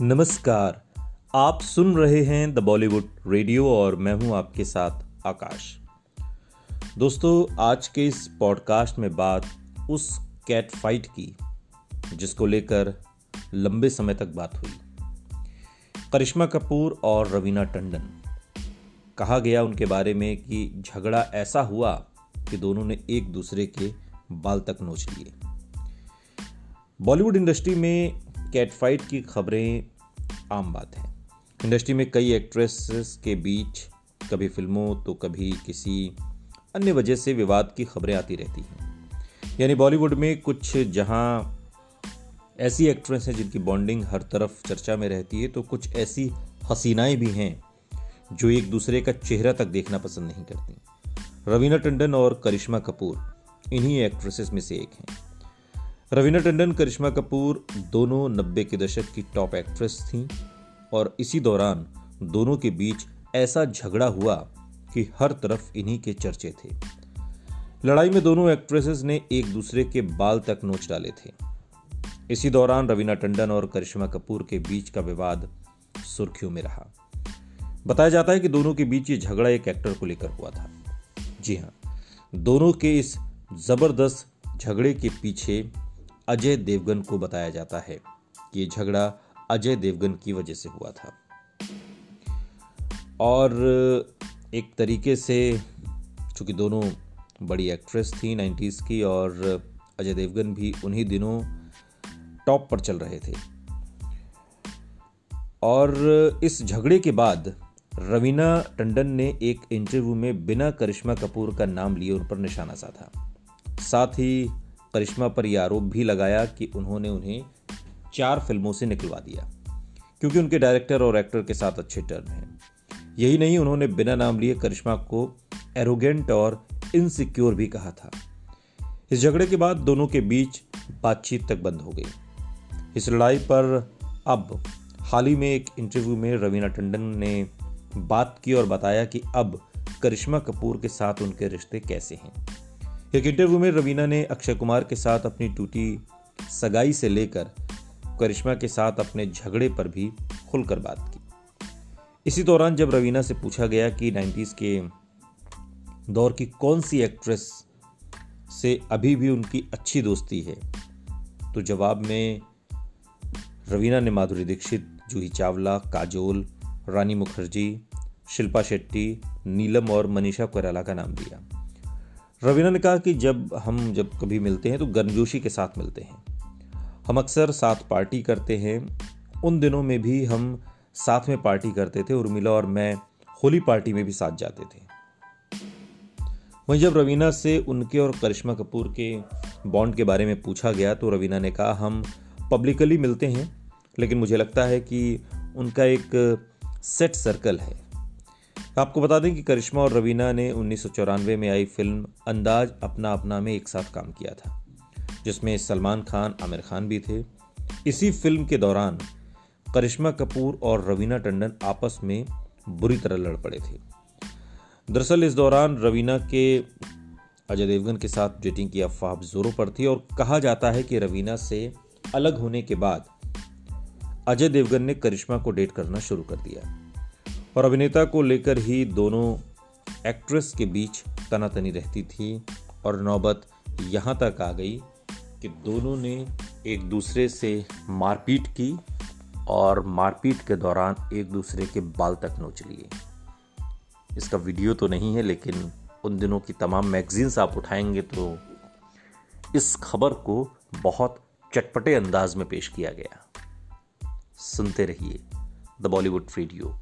नमस्कार। आप सुन रहे हैं द बॉलीवुड रेडियो और मैं हूँ आपके साथ आकाश। दोस्तों, आज के इस पॉडकास्ट में बात उस कैट फाइट की, जिसको लेकर लंबे समय तक बात हुई। करिश्मा कपूर और रवीना टंडन। कहा गया उनके बारे में कि झगड़ा ऐसा हुआ कि दोनों ने एक दूसरे के बाल तक नोच लिए। बॉलीवुड इंडस्ट्री में कैट फाइट की खबरें आम बात है। इंडस्ट्री में कई एक्ट्रेसेस के बीच कभी फ़िल्मों तो कभी किसी अन्य वजह से विवाद की खबरें आती रहती हैं। यानी बॉलीवुड में कुछ जहाँ ऐसी एक्ट्रेस हैं जिनकी बॉन्डिंग हर तरफ़ चर्चा में रहती है तो कुछ ऐसी हसीनाएँ भी हैं जो एक दूसरे का चेहरा तक देखना पसंद नहीं करती। रवीना टंडन और करिश्मा कपूर, इन्हीं एक्ट्रेसेस में से एक हैं। रवीना टंडन, करिश्मा कपूर दोनों नब्बे के दशक की टॉप एक्ट्रेस थीं और इसी दौरान दोनों के बीच ऐसा झगड़ा हुआ कि हर तरफ़ इन्हीं के चर्चे थे। लड़ाई में दोनों एक्ट्रेसेस ने एक दूसरे के बाल तक नोच डाले थे। इसी दौरान रवीना टंडन और करिश्मा कपूर के बीच का विवाद सुर्खियों में रहा। बताया जाता है कि दोनों के बीच ये झगड़ा एक एक्टर को लेकर हुआ था। जी हाँ दोनों के इस ज़बरदस्त झगड़े के पीछे अजय देवगन को बताया जाता है कि ये झगड़ा अजय देवगन की वजह से हुआ था। और एक तरीके से, चूँकि दोनों बड़ी एक्ट्रेस थी नाइन्टीज की और अजय देवगन भी उन्हीं दिनों टॉप पर चल रहे थे। और इस झगड़े के बाद रवीना टंडन ने एक इंटरव्यू में बिना करिश्मा कपूर का नाम लिए उन पर निशाना साधा। साथ ही करिश्मा पर यह आरोप भी लगाया कि उन्होंने उन्हें चार फ़िल्मों से निकलवा दिया, क्योंकि उनके डायरेक्टर और एक्टर के साथ अच्छे टर्म हैं। यही नहीं, उन्होंने बिना नाम लिए करिश्मा को एरोगेंट और इनसिक्योर भी कहा था। इस झगड़े के बाद दोनों के बीच बातचीत तक बंद हो गई। इस लड़ाई पर अब हाल ही में एक इंटरव्यू में रवीना टंडन ने बात की और बताया कि अब करिश्मा कपूर के साथ उनके रिश्ते कैसे हैं। एक इंटरव्यू में रवीना ने अक्षय कुमार के साथ अपनी टूटी सगाई से लेकर करिश्मा के साथ अपने झगड़े पर भी खुलकर बात की। इसी दौरान जब रवीना से पूछा गया कि 90s के दौर की कौन सी एक्ट्रेस से अभी भी उनकी अच्छी दोस्ती है तो जवाब में रवीना ने माधुरी दीक्षित, जूही चावला, काजोल, रानी मुखर्जी, शिल्पा शेट्टी, नीलम और मनीषा कोयराला का नाम दिया। रवीना ने कहा कि जब हम जब कभी मिलते हैं तो गर्मजोशी के साथ मिलते हैं। हम अक्सर साथ पार्टी करते हैं। उन दिनों में भी हम साथ में पार्टी करते थे, उर्मिला और मैं होली पार्टी में भी साथ जाते थे। वहीं जब रवीना से उनके और करिश्मा कपूर के बॉन्ड के बारे में पूछा गया तो रवीना ने कहा, हम पब्लिकली मिलते हैं, लेकिन मुझे लगता है कि उनका एक सेट सर्कल है। आपको बता दें कि करिश्मा और रवीना ने उन्नीस सौ चौरानवे में आई फ़िल्म अंदाज अपना अपना में एक साथ काम किया था, जिसमें सलमान खान, आमिर खान भी थे। इसी फ़िल्म के दौरान करिश्मा कपूर और रवीना टंडन आपस में बुरी तरह लड़ पड़े थे। दरअसल इस दौरान रवीना के अजय देवगन के साथ डेटिंग की अफवाह जोरों पर थी और कहा जाता है कि रवीना से अलग होने के बाद अजय देवगन ने करिश्मा को डेट करना शुरू कर दिया। और अभिनेता को लेकर ही दोनों एक्ट्रेस के बीच तनातनी रहती थी और नौबत यहाँ तक आ गई कि दोनों ने एक दूसरे से मारपीट की और मारपीट के दौरान एक दूसरे के बाल तक नोच लिए। इसका वीडियो तो नहीं है, लेकिन उन दिनों की तमाम मैगजीन्स आप उठाएँगे तो इस खबर को बहुत चटपटे अंदाज में पेश किया गया। सुनते रहिए द बॉलीवुड रेडियो।